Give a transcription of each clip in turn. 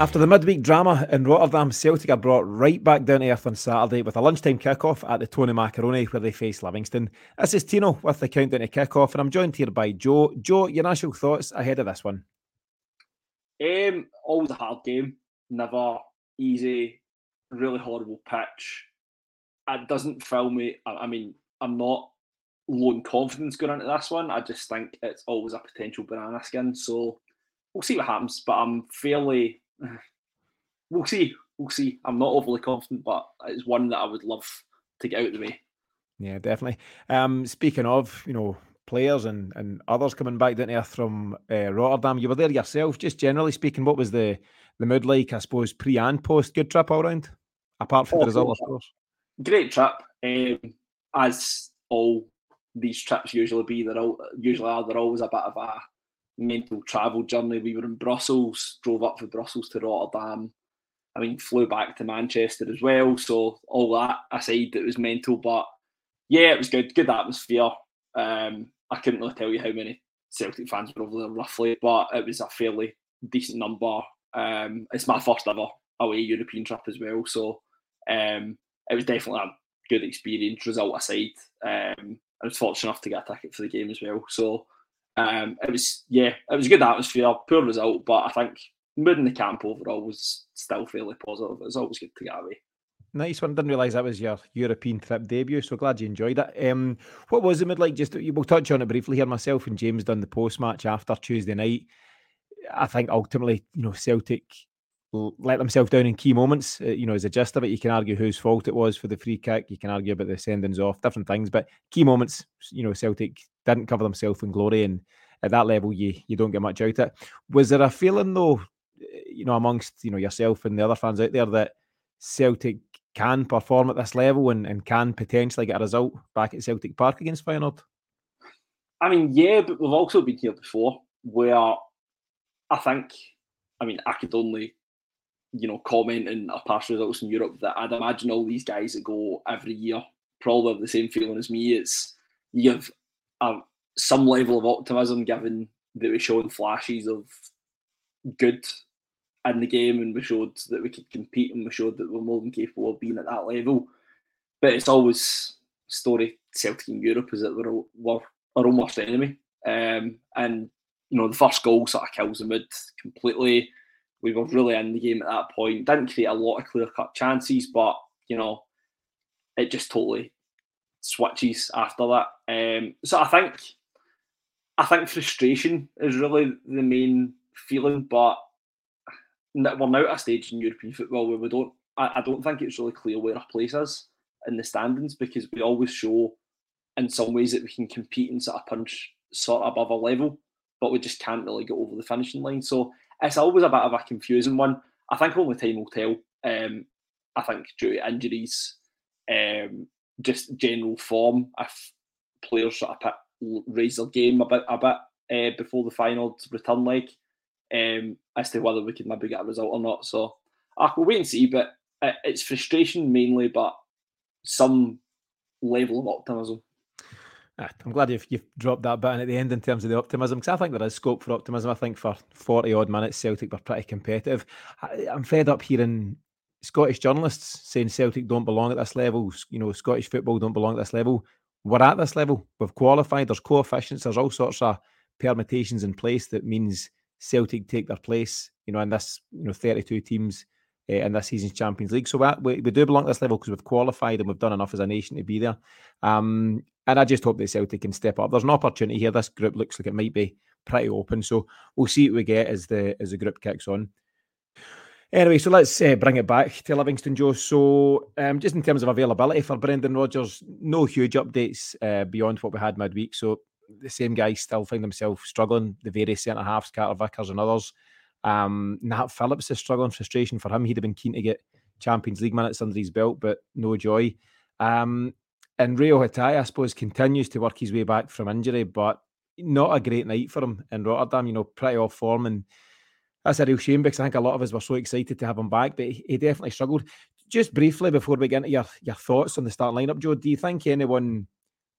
After the midweek drama in Rotterdam, Celtic are brought right back down to earth on Saturday with a lunchtime kick-off at the Tony Macaroni where they face Livingston. This is Tino with the countdown to kick-off and I'm joined here by Joe. Joe, your initial thoughts ahead of this one? Um, always a hard game, never easy, really horrible pitch. It doesn't fill me, I mean, I'm not low in confidence going into this one. I just think it's always a potential banana skin. So we'll see what happens, but I'm fairly we'll see. We'll see. I'm not overly confident, but it's one that I would love to get out of the way. Yeah, definitely. Um, speaking of, you know, players and, and others coming back down earth from uh, Rotterdam, you were there yourself. Just generally speaking, what was the the mood like? I suppose pre and post. Good trip all round, apart from oh, the result, of course. Great trip. Um, as all these trips usually be, they're all usually are. They're always a bit of a mental travel journey. We were in Brussels, drove up from Brussels to Rotterdam. I mean, flew back to Manchester as well. So all that aside, it was mental, but yeah, it was good. Good atmosphere. Um, I couldn't really tell you how many Celtic fans were over there roughly, but it was a fairly decent number. Um, it's my first ever away European trip as well, so um, it was definitely a good experience. Result aside, um, I was fortunate enough to get a ticket for the game as well. So um, it was yeah, it was a good atmosphere, poor result, but I think mood in the camp overall was still fairly positive. It was always good to get away. Nice one. Didn't realise that was your European trip debut. So glad you enjoyed it. Um, what was the mood like? Just we'll touch on it briefly here. Myself and James done the post match after Tuesday night. I think ultimately, you know, Celtic let themselves down in key moments. Uh, you know, as a gist of it, you can argue whose fault it was for the free kick. You can argue about the sendings off, different things. But key moments, you know, Celtic didn't cover themselves in glory, and at that level, you you don't get much out of it. Was there a feeling though, eh, you know, amongst you know yourself and the other fans out there that Celtic can perform at this level and, and can potentially get a result back at Celtic Park against Feyenoord? I mean, yeah, but we've also been here before where I think, I mean, I could only, you know, comment on our past results in Europe that I'd imagine all these guys that go every year probably have the same feeling as me. It's you have a, some level of optimism given that we're showing flashes of good in the game and we showed that we could compete and we showed that we're more than capable of being at that level. But it's always story Celtic in Europe is that we're, we're our own worst enemy. Um, and you know the first goal sort of kills the mood completely. We were really in the game at that point. Didn't create a lot of clear cut chances, but you know it just totally switches after that. Um, so I think I think frustration is really the main feeling, but we're now at a stage in European football where we don't. I, I don't think it's really clear where our place is in the standings because we always show, in some ways, that we can compete and sort of punch sort of above a level, but we just can't really get over the finishing line. So it's always a bit of a confusing one. I think only time will tell. Um, I think due to injuries, um, just general form, if players sort of raise their game a bit a bit uh, before the final return leg, um, as to whether we can maybe get a result or not. So I will wait and see. But it's frustration mainly, but some level of optimism. I'm glad you've, you've dropped that button at the end in terms of the optimism because I think there is scope for optimism. I think for 40 odd minutes, Celtic were pretty competitive. I, I'm fed up hearing Scottish journalists saying Celtic don't belong at this level. You know, Scottish football don't belong at this level. We're at this level. We've qualified. There's coefficients. There's all sorts of permutations in place that means Celtic take their place. You know, in this, you know, 32 teams uh, in this season's Champions League. So we, we do belong to this level because we've qualified and we've done enough as a nation to be there. Um, and I just hope that Celtic can step up. There's an opportunity here. This group looks like it might be pretty open. So we'll see what we get as the as the group kicks on. Anyway, so let's uh, bring it back to Livingston, Joe. So, um, just in terms of availability for Brendan Rodgers, no huge updates uh, beyond what we had midweek. So, the same guys still find themselves struggling. The various centre halves, Carter Vickers and others. Um, Nat Phillips is struggling. Frustration for him. He'd have been keen to get Champions League minutes under his belt, but no joy. Um, and Reo Hatate, I suppose, continues to work his way back from injury, but not a great night for him in Rotterdam. You know, pretty off form and that's a real shame because I think a lot of us were so excited to have him back, but he, definitely struggled. Just briefly before we get into your, your thoughts on the start lineup, Joe, do you think anyone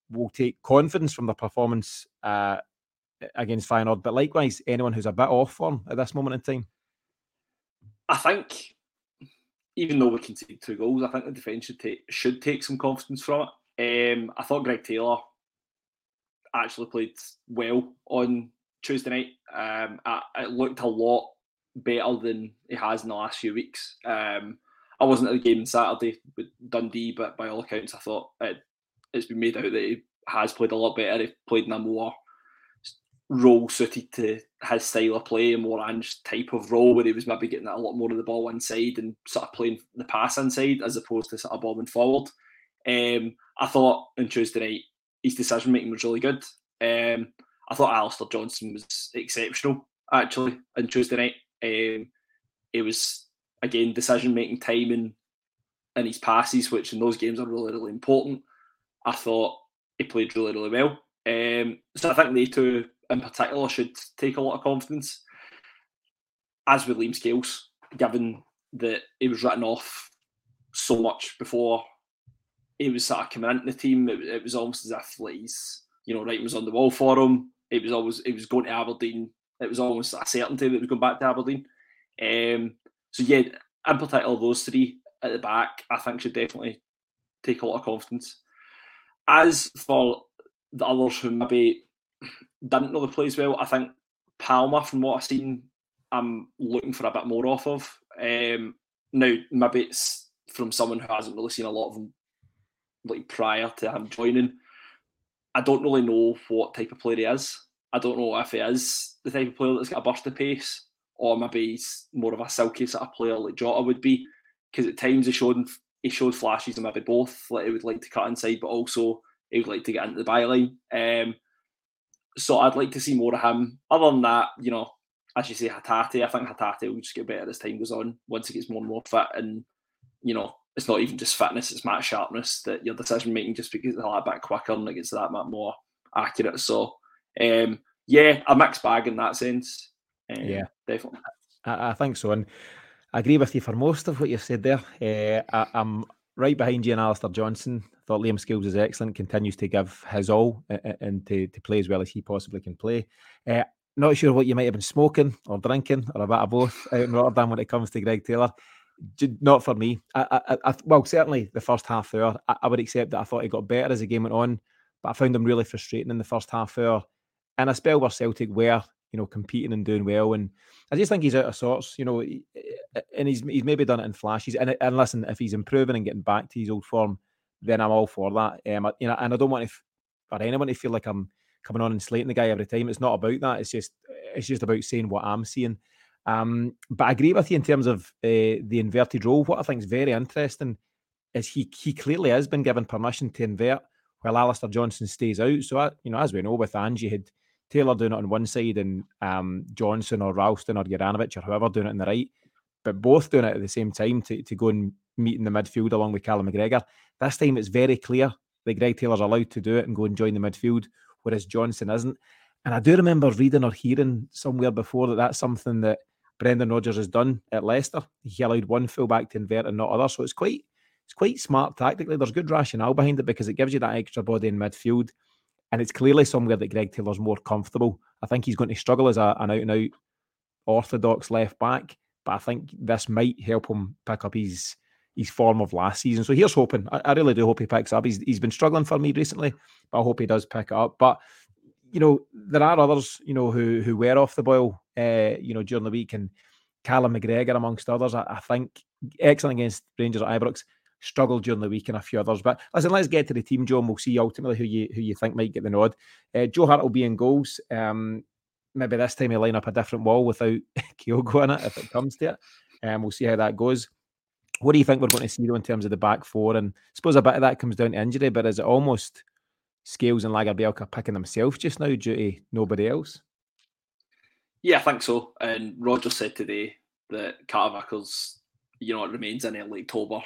will take confidence from the performance uh, against Feyenoord, but likewise anyone who's a bit off form at this moment in time? I think even though we conceded two goals, I think the defence should take should take some confidence from it. Um, I thought Greg Taylor actually played well on Tuesday night. Um, it looked a lot better than it has in the last few weeks. Um, I wasn't at the game on Saturday with Dundee, but by all accounts, I thought it, it's been made out that he has played a lot better. He played in a more role suited to his style of play, a more Ange type of role where he was maybe getting a lot more of the ball inside and sort of playing the pass inside as opposed to sort of bombing forward. Um, I thought on Tuesday night his decision making was really good. Um, I thought Alistair Johnston was exceptional actually on Tuesday night. Um, it was again decision making timing and his passes, which in those games are really really important. I thought he played really really well. Um, so I think they two in particular should take a lot of confidence. As with Liam Scales, given that he was written off so much before he was sort of coming into the team, it, it was almost as if like he's, you know, right was on the wall for him. It was always it was going to Aberdeen. It was almost a certainty that he was going back to Aberdeen. Um, so yeah, in particular, those three at the back, I think should definitely take a lot of confidence. As for the others who maybe didn't know the plays well, I think Palmer, from what I've seen, I'm looking for a bit more off of. Um, now, maybe it's from someone who hasn't really seen a lot of them like prior to him joining. I don't really know what type of player he is. I don't know if he is the type of player that's got a burst of pace, or maybe he's more of a silky sort of player like Jota would be. Because at times he showed he showed flashes of maybe both. Like he would like to cut inside, but also he would like to get into the byline. Um, so I'd like to see more of him. Other than that, you know, as you say, Hatate, I think Hatate will just get better as time goes on once he gets more and more fit. And, you know, it's not even just fitness, it's match sharpness that your decision making just because it's a lot bit quicker and it gets that much more accurate. So, um, yeah, a mixed bag in that sense. Um, yeah, definitely. I, I, think so. And I agree with you for most of what you've said there. Uh, I, I'm right behind you and Alistair Johnston. Thought Liam Scales is excellent, continues to give his all and to, to play as well as he possibly can play. Uh, not sure what you might have been smoking or drinking or a bit of both out in Rotterdam when it comes to Greg Taylor. Not for me. I, I, I, well, certainly the first half hour, I, would accept that I thought he got better as the game went on, but I found him really frustrating in the first half hour. And a spell where Celtic were, you know, competing and doing well. And I just think he's out of sorts, you know, and he's he's maybe done it in flashes. And and listen, if he's improving and getting back to his old form, then I'm all for that. Um, you know, and I don't want to, for anyone to feel like I'm coming on and slating the guy every time. It's not about that. It's just it's just about saying what I'm seeing. Um, but I agree with you in terms of uh, the inverted role. What I think is very interesting is he he clearly has been given permission to invert while Alistair Johnston stays out. So I, you know, as we know with Ange had Taylor doing it on one side and um, Johnston or Ralston or Juranovic or whoever doing it on the right, but both doing it at the same time to, to go and meet in the midfield along with Callum McGregor. This time it's very clear that Greg Taylor's allowed to do it and go and join the midfield, whereas Johnston isn't. And I do remember reading or hearing somewhere before that that's something that Brendan Rodgers has done at Leicester. He allowed one fullback to invert and not other. So it's quite it's quite smart tactically. There's good rationale behind it because it gives you that extra body in midfield. And it's clearly somewhere that Greg Taylor's more comfortable. I think he's going to struggle as a, an out and out orthodox left back, but I think this might help him pick up his his form of last season. So here's hoping. I, I really do hope he picks up. He's he's been struggling for me recently, but I hope he does pick up. But you know, there are others, you know, who who were off the boil, uh, you know, during the week, and Callum McGregor amongst others. I, I think excellent against Rangers at Ibrox struggled during the week and a few others. But listen, let's get to the team, Joe, and we'll see ultimately who you who you think might get the nod. Uh, Joe Hart will be in goals. Um, maybe this time he'll line up a different wall without Kyogo in it if it comes to it. And um, we'll see how that goes. What do you think we're going to see though in terms of the back four? And I suppose a bit of that comes down to injury, but is it almost Scales and Lagerbielke picking themselves just now due to nobody else? Yeah, I think so. And Roger said today that Carter Vickers, you know, it remains in early October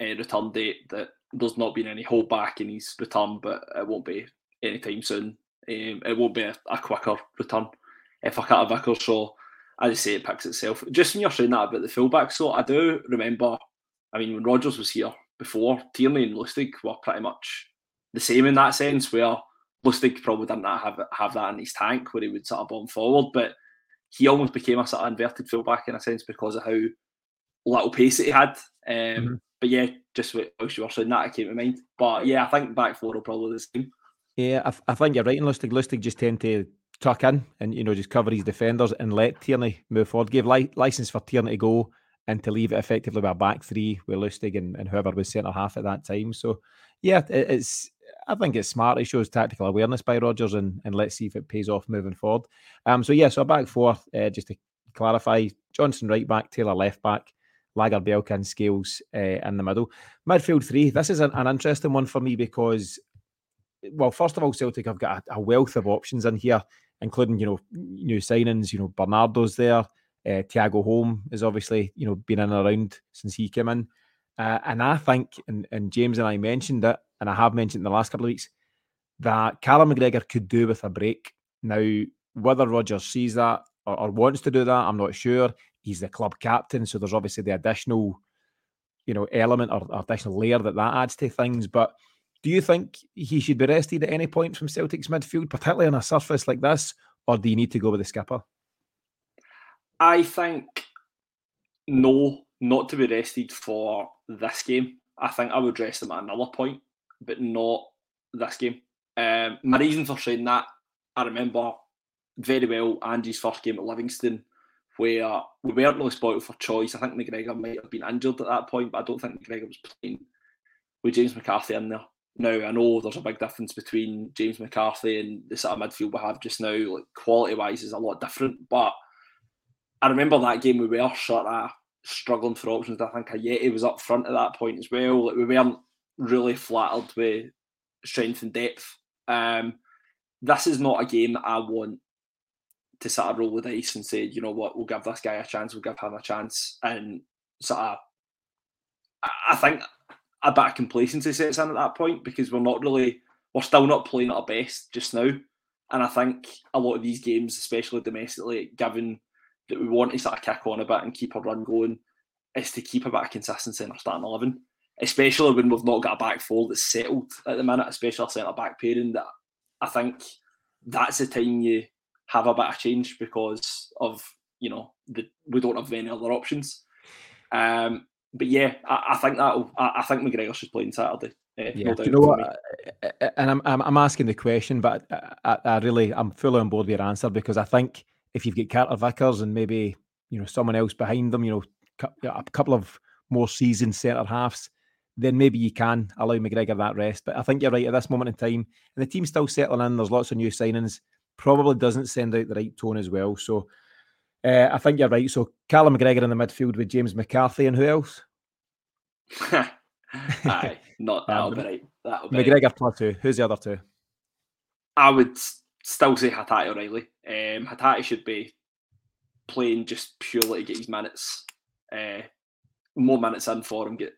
uh, return date that there's not been any holdback in his return, but it won't be anytime soon. Um, it won't be a, a quicker return if Carter Vickers. So as I say, it picks itself. Just when you're saying that about the fullback, so I do remember. I mean, when Rodgers was here before, Tierney and Lustig were pretty much the same in that sense, where Lustig probably didn't have have that in his tank where he would sort of bomb forward, but he almost became a sort of inverted fullback in a sense because of how little pace that he had. Um, mm-hmm. But yeah, just what you were saying, that came to mind. But yeah, I think back four will probably the same. Yeah, I, I think you're right in Lustig. Lustig just tend to tuck in and you know just cover his defenders and let Tierney move forward. Give li- license for Tierney to go and to leave it effectively a back three with Lustig and, and whoever was centre half at that time. So yeah, it, it's I think it's smart. It shows tactical awareness by Rodgers and, and let's see if it pays off moving forward. Um, so yeah, so back four, uh, just to clarify, Johnston right back, Taylor left back, Lagerbielke and Scales uh, in the middle. Midfield three, this is an, an, interesting one for me because, well, first of all, Celtic have got a, a wealth of options in here including you know new signings. You know Bernardo's there. Uh, Thiago Holm is obviously you know been in and around since he came in, uh, and I think and, and James and I mentioned it, and I have mentioned in the last couple of weeks that Callum McGregor could do with a break. Now, whether Rodgers sees that or, or wants to do that, I'm not sure. He's the club captain, so there's obviously the additional, you know, element or, or additional layer that that adds to things. But do you think he should be rested at any point from Celtic's midfield, particularly on a surface like this, or do you need to go with the skipper? I think no, not to be rested for this game. I think I would rest him at another point, but not this game. Um, my reason for saying that, I remember very well Ange's first game at Livingston, where we weren't really spoiled for choice. I think McGregor might have been injured at that point, but I don't think McGregor was playing with James McCarthy in there. Now I know there's a big difference between James McCarthy and the sort of midfield we have just now. Like quality wise, is a lot different. But I remember that game we were sort of struggling for options. I think Ajeti was up front at that point as well. Like we weren't really flattered with strength and depth. Um, this is not a game that I want to sort of roll the dice and say, you know what, we'll give this guy a chance, we'll give him a chance, and sort of. I think a bit of complacency sets in at that point because we're not really, we're still not playing at our best just now. And I think a lot of these games, especially domestically, given that we want to sort of kick on a bit and keep a run going, is to keep a bit of consistency in our starting 11. Especially when we've not got a back four that's settled at the minute, especially a centre back pairing. That I think that's the time you have a bit of change because of you know the, we don't have any other options. Um, but yeah, I, I think that I, I, think McGregor should play on Saturday. Uh, yeah, no you know what? And I'm, I'm, I'm asking the question, but I, I, really I'm fully on board with your answer because I think if you've got Carter Vickers and maybe you know someone else behind them, you know, a couple of more seasoned centre halves, then maybe you can allow McGregor that rest. But I think you're right at this moment in time, and the team's still settling in. There's lots of new signings. Probably doesn't send out the right tone as well. So uh, I think you're right. So Callum McGregor in the midfield with James McCarthy and who else? Aye, not that'll be right. That'll be McGregor right. plus two. Who's the other two? I would still say Hatate O'Riley. Um, Hatate should be playing just purely to get his minutes, uh, more minutes in for him, get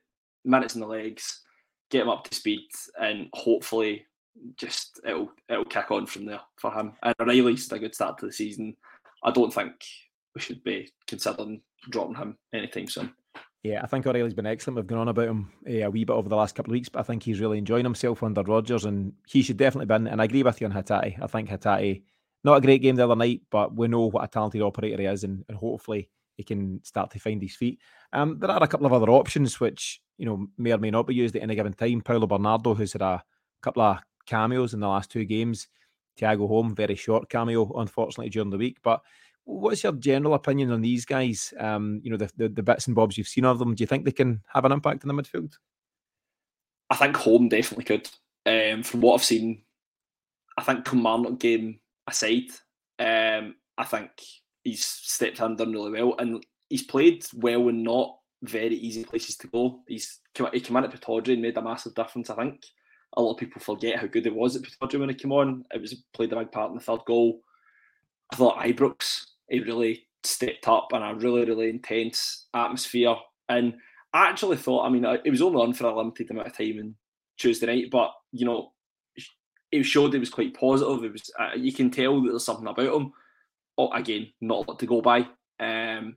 minutes in the legs, get him up to speed, and hopefully just it'll it'll kick on from there for him. And O'Riley's a good start to the season. I don't think we should be considering dropping him anytime soon. Yeah, I think O'Riley's been excellent. We've gone on about him uh, a wee bit over the last couple of weeks, but I think he's really enjoying himself under Rodgers, and he should definitely be in. And I agree with you on Hatate. I think Hatate, not a great game the other night, but we know what a talented operator he is, and, and hopefully he can start to find his feet. Um, there are a couple of other options which you know may or may not be used at any given time. Paulo Bernardo, who's had a couple of cameos in the last two games. Thiago Holm, very short cameo, unfortunately, during the week, but What's your general opinion on these guys? Um, you know, the, the, the bits and bobs you've seen of them. Do you think they can have an impact in the midfield? I think Holm definitely could. Um, from what I've seen, I think Kilmarnock game aside, um, I think he's stepped in done really well, and he's played well in not very easy places to go. He's he came in at Pittodrie and made a massive difference. I think a lot of people forget how good he was at Pittodrie when he came on. It was played a big part in the third goal. I thought Ibrox he really stepped up in a really, really intense atmosphere. And I actually thought, I mean, it was only on for a limited amount of time on Tuesday night, but you know, it showed he was quite positive. It was uh, you can tell that there's something about him. Oh, again, not a lot to go by. Um,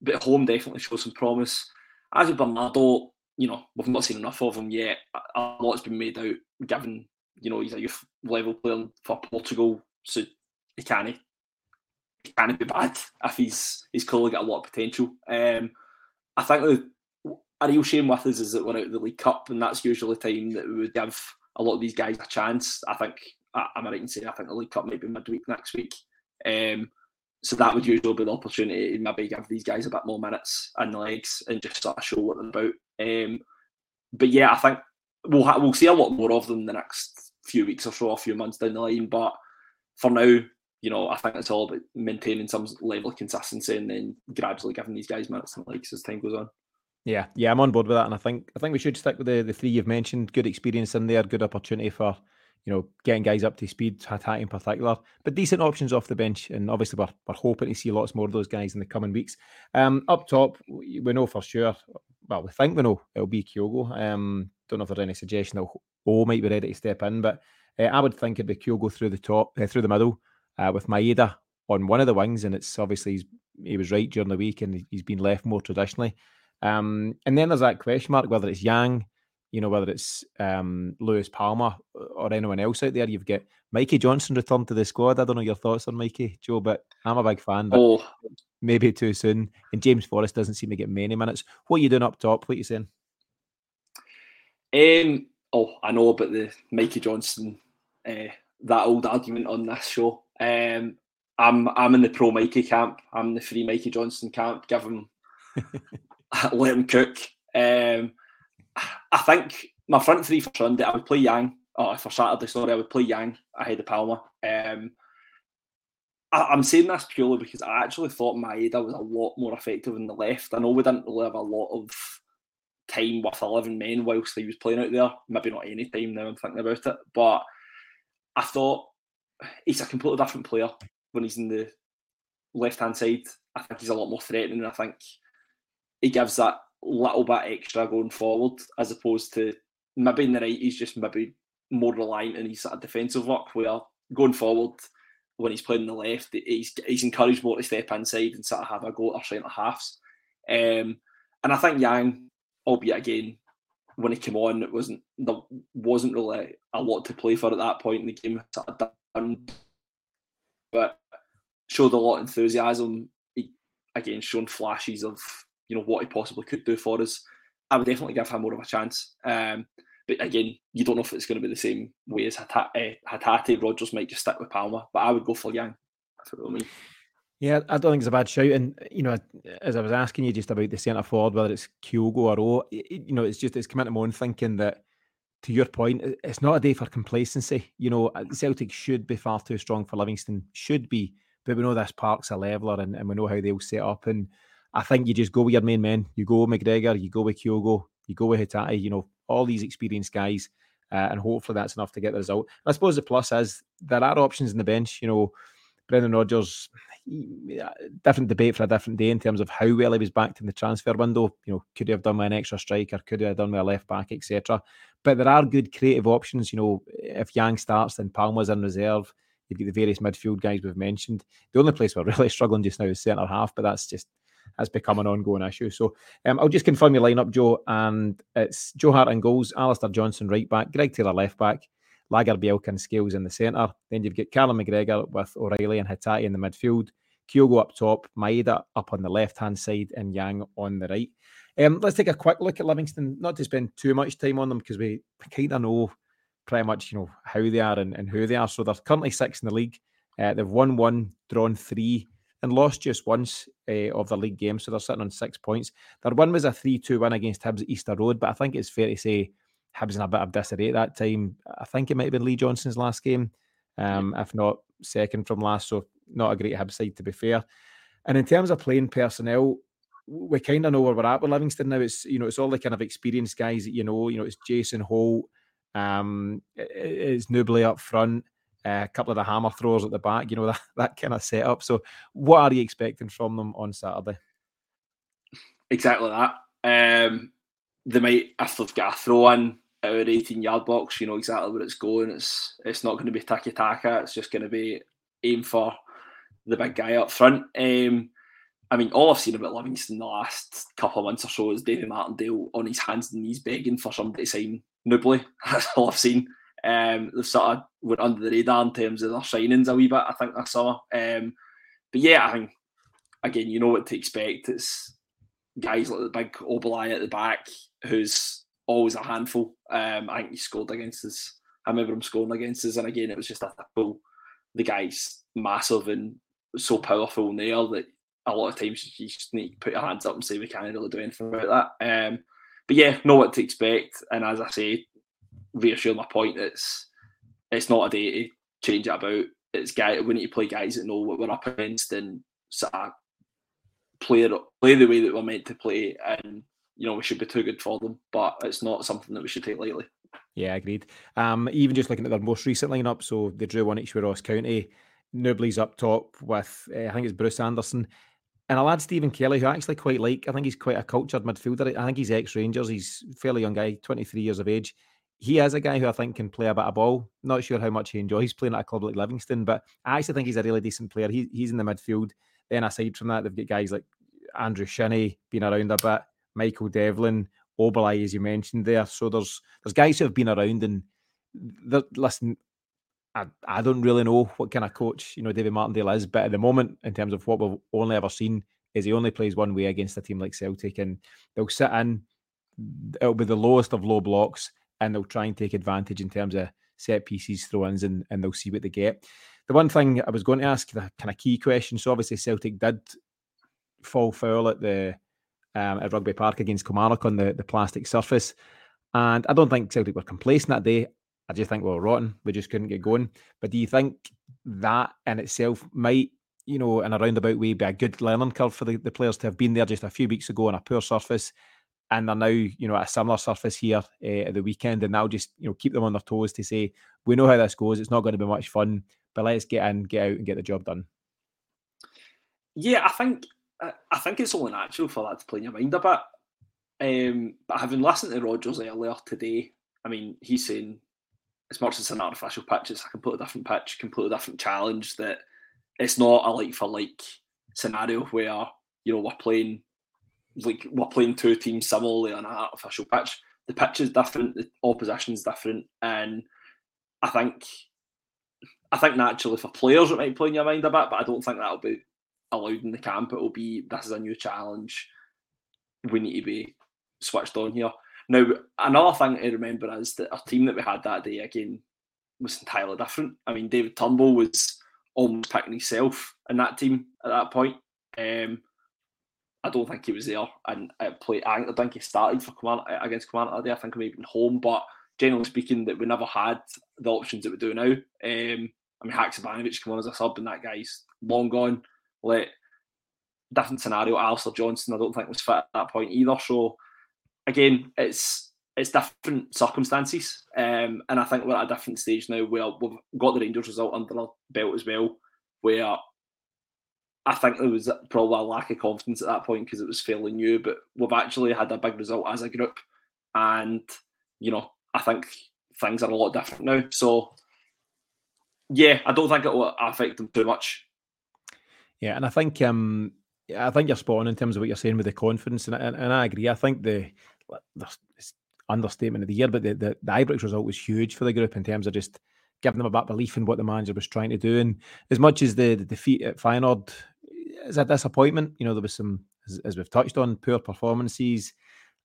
but Holm definitely shows some promise. As with Bernardo, you know, we've not seen enough of him yet. A lot's been made out, given you know he's a youth level player for Portugal, so he can't can't be bad if he's he's clearly got a lot of potential. Um, I think the, a real shame with us is that we're out of the League Cup, and that's usually time that we would give a lot of these guys a chance. I think I'm right in saying I think the League Cup might be midweek next week. Um, so that would usually be the opportunity to maybe give these guys a bit more minutes and legs and just sort of show what they're about. Um, but yeah, I think we'll ha- we'll see a lot more of them the next few weeks or so, a few months down the line. But for now, you know, I think it's all about maintaining some level of consistency and then gradually giving these guys minutes and legs as time goes on. Yeah, yeah, I'm on board with that, and I think I think we should stick with the, the three you've mentioned. Good experience in there, good opportunity for you know, getting guys up to speed, Hatate in particular, but decent options off the bench. And obviously, we're, we're hoping to see lots more of those guys in the coming weeks. Um, up top, we, know for sure, well, we think we know it'll be Kyogo. Um, don't know if there's any suggestion that O might be ready to step in, but uh, I would think it'd be Kyogo through the top, uh, through the middle, uh, with Maeda on one of the wings. And it's obviously he was right during the week and he's been left more traditionally. Um, and then there's that question mark whether it's Yang you know, whether it's um, Lewis Palmer or anyone else out there. You've got Mikey Johnston returned to the squad. I don't know your thoughts on Mikey, Joe, but I'm a big fan. But oh. maybe too soon. And James Forrest doesn't seem to get many minutes. What are you doing up top? What are you saying? Um, oh, I know about the Mikey Johnston, uh, that old argument on this show. Um, I'm I'm in the pro Mikey camp. I'm in the free Mikey Johnston camp. Give him, let him cook. Um, I think my front three for Sunday, I would play Yang. Oh, for Saturday, sorry, I would play Yang ahead of Palmer. Um, I, am saying this purely because I actually thought Maeda was a lot more effective in the left. I know we didn't really have a lot of time with 11 men whilst he was playing out there. Maybe not any time now, I'm thinking about it. But I thought he's a completely different player when he's in the left hand side. I think he's a lot more threatening. I think he gives that little bit extra going forward, as opposed to maybe in the right he's just maybe more reliant on his sort of defensive work. Where going forward, when he's playing the left, he's he's encouraged more to step inside and sort of have a go at our centre halves. Um, and I think Yang, albeit again, when he came on, it wasn't there wasn't really a lot to play for at that point in the game. But showed a lot of enthusiasm. He, again, shown flashes of you know what he possibly could do for us. I would definitely give him more of a chance. Um, but again, you don't know if it's going to be the same way as Hatate. Uh, Hatate Rodgers might just stick with Palmer, but I would go for Yang. That's what I mean. Yeah, I don't think it's a bad shout. And you know, as I was asking you just about the centre forward, whether it's Kyogo or O, you know, it's just it's come into my own thinking that, to your point, it's not a day for complacency. You know, uh, Celtic should be far too strong for Livingston, should be, but we know this park's a leveler, and, and we know how they'll set up. And I think you just go with your main men. You go with McGregor, you go with Kyogo, you go with Hatate, you know, all these experienced guys. Uh, and hopefully that's enough to get the result. I suppose the plus is there are options in the bench. You know, Brendan Rodgers, different debate for a different day in terms of how well he was backed in the transfer window. You know, could he have done with an extra striker? Could he have done with a left back, etc. But there are good creative options. You know, if Yang starts, then Palmer's in reserve. You've got the various midfield guys we've mentioned. The only place we're really struggling just now is centre half, but that's just has become an ongoing issue. So um, I'll just confirm your lineup, Joe, and it's Joe Hart and goals, Alistair Johnston right back, Greg Taylor left back, Lagerbielke and Scales in the centre. Then you've got Callum McGregor with O'Riley and Hatate in the midfield, Kyogo up top, Maeda up on the left hand side, and Yang on the right. Um, let's take a quick look at Livingston, not to spend too much time on them because we kind of know pretty much you know how they are and, and who they are. So they're currently six in the league. Uh, they've won one, drawn three, and lost just once uh, of the league game, so they're sitting on six points. Their win was a 3 2 win against Hibs at Easter Road, but I think it's fair to say Hibs in a bit of disarray at that time. I think it might have been Lee Johnson's last game, um, if not second from last, so not a great Hibs side to be fair. And in terms of playing personnel, we kind of know where we're at with Livingston now. It's you know it's all the kind of experienced guys that you know. You know it's Jason Holt, um, it's Nouble up front a couple of the hammer throwers at the back, you know, that, that kind of setup. So, what are you expecting from them on Saturday? Exactly that. Um, they might, if they've got a throw in of 18 yard box, you know exactly where it's going. It's it's not going to be tiki taka, it's just going to be aim for the big guy up front. Um, I mean, all I've seen about Livingston the last couple of months or so is David Martindale on his hands and knees begging for somebody to sign Nouble. That's all I've seen. Um, they've sort of went under the radar in terms of their signings a wee bit. I think I saw. Um, but yeah, I think again, you know what to expect. It's guys like the big Obileye at the back, who's always a handful. Um, I think he scored against us. I remember him scoring against us, and again, it was just a typical. The guy's massive and so powerful in that a lot of times you just need to put your hands up and say we can't really do anything about that. Um, but yeah, know what to expect, and as I say, reassure my point. It's it's not a day to change it about. It's guy we need to play guys that know what we're up against and sort of play play the way that we're meant to play, and you know we should be too good for them. But it's not something that we should take lightly. Yeah, agreed. Um, even just looking at their most recent lineup, so they drew one each with Ross County. Nouble's up top with uh, I think it's Bruce Anderson. And a lad Stephen Kelly, who I actually quite like. I think he's quite a cultured midfielder. I think he's ex Rangers. He's fairly young guy, 23 years of age. He is a guy who I think can play a bit of ball. Not sure how much he enjoys playing at a club like Livingston, but I actually think he's a really decent player. He, he's in the midfield. Then aside from that, they've got guys like Andrew Shinnie being around a bit, Michael Devlin, Obileye, as you mentioned there. So there's there's guys who have been around and listen, I, I don't really know what kind of coach you know David Martindale is, but at the moment, in terms of what we've only ever seen, is he only plays one way against a team like Celtic, and they'll sit in. It'll be the lowest of low blocks, and they'll try and take advantage in terms of set pieces, throw-ins, and, and they'll see what they get. The one thing I was going to ask, the kind of key question. So obviously Celtic did fall foul at the um, at Rugby Park against Kilmarnock on the, the plastic surface. And I don't think Celtic were complacent that day. I just think we were rotten. We just couldn't get going. But do you think that in itself might, you know, in a roundabout way, be a good learning curve for the, the players to have been there just a few weeks ago on a poor surface, and they're now, you know, at a similar surface here uh, at the weekend, and now just, you know, keep them on their toes to say, we know how this goes. It's not going to be much fun, but let's get in, get out, and get the job done. Yeah, I think I think it's only natural for that to play in your mind a bit. Um, but having listened to Rodgers earlier today, I mean, he's saying as much as it's an artificial pitch, it's a completely different pitch, completely different challenge. That it's not a like for like scenario where you know we're playing like we're playing two teams similarly on an artificial pitch. The pitch is different, the opposition is different, and I think I think naturally for players it might play in your mind a bit, but I don't think that'll be allowed in the camp. It'll be this is a new challenge. We need to be switched on here. Now, another thing to remember is that our team that we had that day again was entirely different. I mean, David Turnbull was almost picking himself in that team at that point. Um, I don't think he was there, and it played. I think he started for Command against Command that day. I think he may have been home, but generally speaking, that we never had the options that we do now. Um, I mean, Haksabanovic came on as a sub, and that guy's long gone. Like different scenario. Alistair Johnston, I don't think was fit at that point either. So again, it's it's different circumstances, um, and I think we're at a different stage now where we've got the Rangers result under our belt as well, where I think there was probably a lack of confidence at that point because it was fairly new, but we've actually had a big result as a group, and you know I think things are a lot different now. So yeah, I don't think it will affect them too much. Yeah, and I think um, I think you're spot on in terms of what you're saying with the confidence, and, and, and I agree. I think the understatement of the year, but the, the, the Ibrox result was huge for the group in terms of just giving them a bit of belief in what the manager was trying to do. And as much as the, the defeat at Feyenoord is a disappointment, you know, there was some, as, as, we've touched on, poor performances.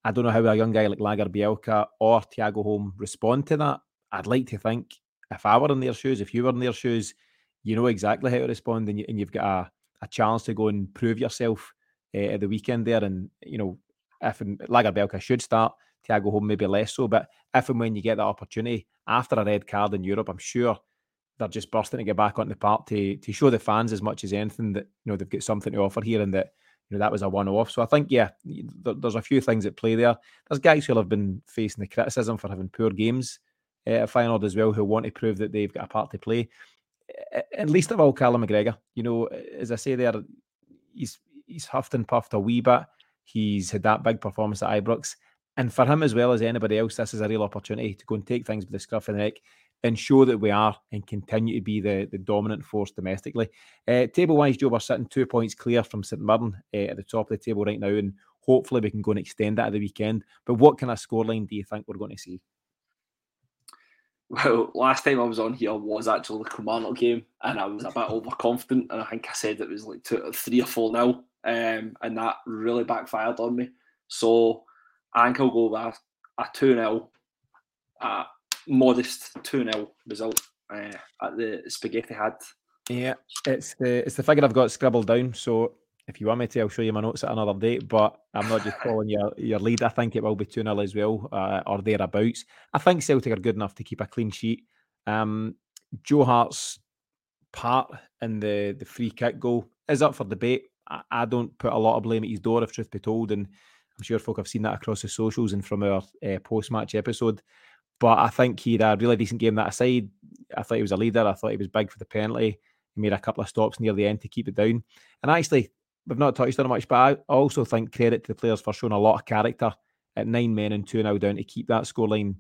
I don't know how a young guy like Lagerbielke or Thiago Holm respond to that. I'd like to think if I were in their shoes, if you were in their shoes, you know exactly how to respond and, you, and you've got a, a chance to go and prove yourself uh, at the weekend there. And, you know, if Lagerbielke should start, Thiago Holm maybe less so. But if and when you get that opportunity after a red card in Europe, I'm sure they're just bursting to get back on the park to to show the fans as much as anything that you know they've got something to offer here and that you know that was a one-off. So I think yeah, there, there's a few things at play there. There's guys who have been facing the criticism for having poor games uh, at Feyenoord as well, who want to prove that they've got a part to play. At least of all, Callum McGregor. You know, as I say there, he's he's huffed and puffed a wee bit. He's had that big performance at Ibrox. And for him as well as anybody else, this is a real opportunity to go and take things with the scruff of the neck and show that we are and continue to be the, the dominant force domestically. Uh, table wise, Joe, we're sitting two points clear from St Mirren uh, at the top of the table right now, and hopefully we can go and extend that at the weekend. But what kind of scoreline do you think we're going to see? Well, last time I was on here was actually the Kilmarnock game, and I was a bit overconfident, and I think I said it was like two, three or four nil. um, and that really backfired on me. So I think I'll go with a 2 0, a modest 2 0 result uh, at the Spaghetti Had. Yeah, it's the it's the figure I've got scribbled down. So if you want me to, I'll show you my notes at another date. But I'm not just following your your lead. I think it will be 2 0 as well, uh, or thereabouts. I think Celtic are good enough to keep a clean sheet. Um, Joe Hart's part in the the free kick goal is up for debate. I, I, don't put a lot of blame at his door, if truth be told, and I'm sure folk have seen that across the socials and from our uh, post match episode. But I think he had a really decent game that aside. I thought he was a leader. I thought he was big for the penalty. He made a couple of stops near the end to keep it down. And actually, we've not touched on much, but I also think credit to the players for showing a lot of character at nine men and two now down to keep that scoreline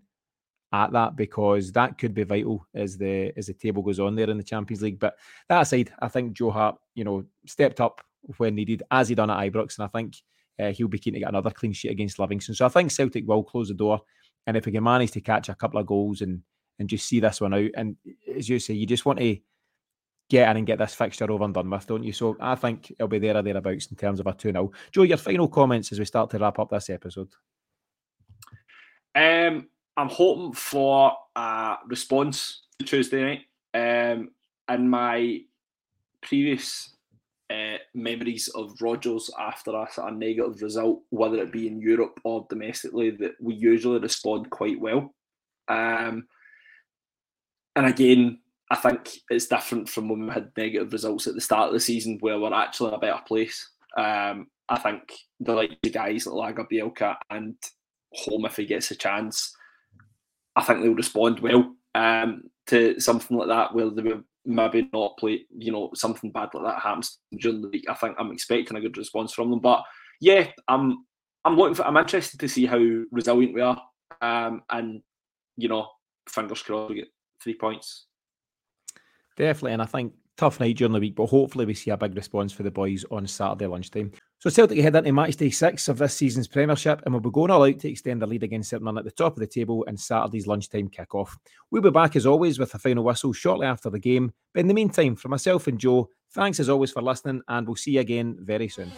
at that because that could be vital as the as the table goes on there in the Champions League. But that aside, I think Joe Hart, you know, stepped up when needed as he done at Ibrox, and I think uh, he'll be keen to get another clean sheet against Livingston. So I think Celtic will close the door, and if we can manage to catch a couple of goals and and just see this one out, and as you say, you just want to get in and get this fixture over and done with, don't you? So I think it'll be there or thereabouts in terms of a 2 0. Joe, your final comments as we start to wrap up this episode. Um, I'm hoping for a response Tuesday night. Um, and my previous uh, memories of Rodgers after a, a negative result, whether it be in Europe or domestically, that we usually respond quite well. Um, and again, I think it's different from when we had negative results at the start of the season where we're actually in a better place. Um, I think the like the guys like Lagerbielke and Holm if he gets a chance I think they'll respond well um, to something like that where they maybe not play, you know, something bad like that happens during the week. I think I'm expecting a good response from them. But yeah, I'm I'm looking for I'm interested to see how resilient we are. Um, and you know, fingers crossed we get three points. Definitely, and I think tough night during the week, but hopefully we see a big response for the boys on Saturday lunchtime. So Celtic head into match day six of this season's Premiership and we'll be going all out to extend the lead against St at the top of the table in Saturday's lunchtime kick-off. We'll be back as always with a final whistle shortly after the game. But in the meantime, for myself and Joe, thanks as always for listening and we'll see you again very soon.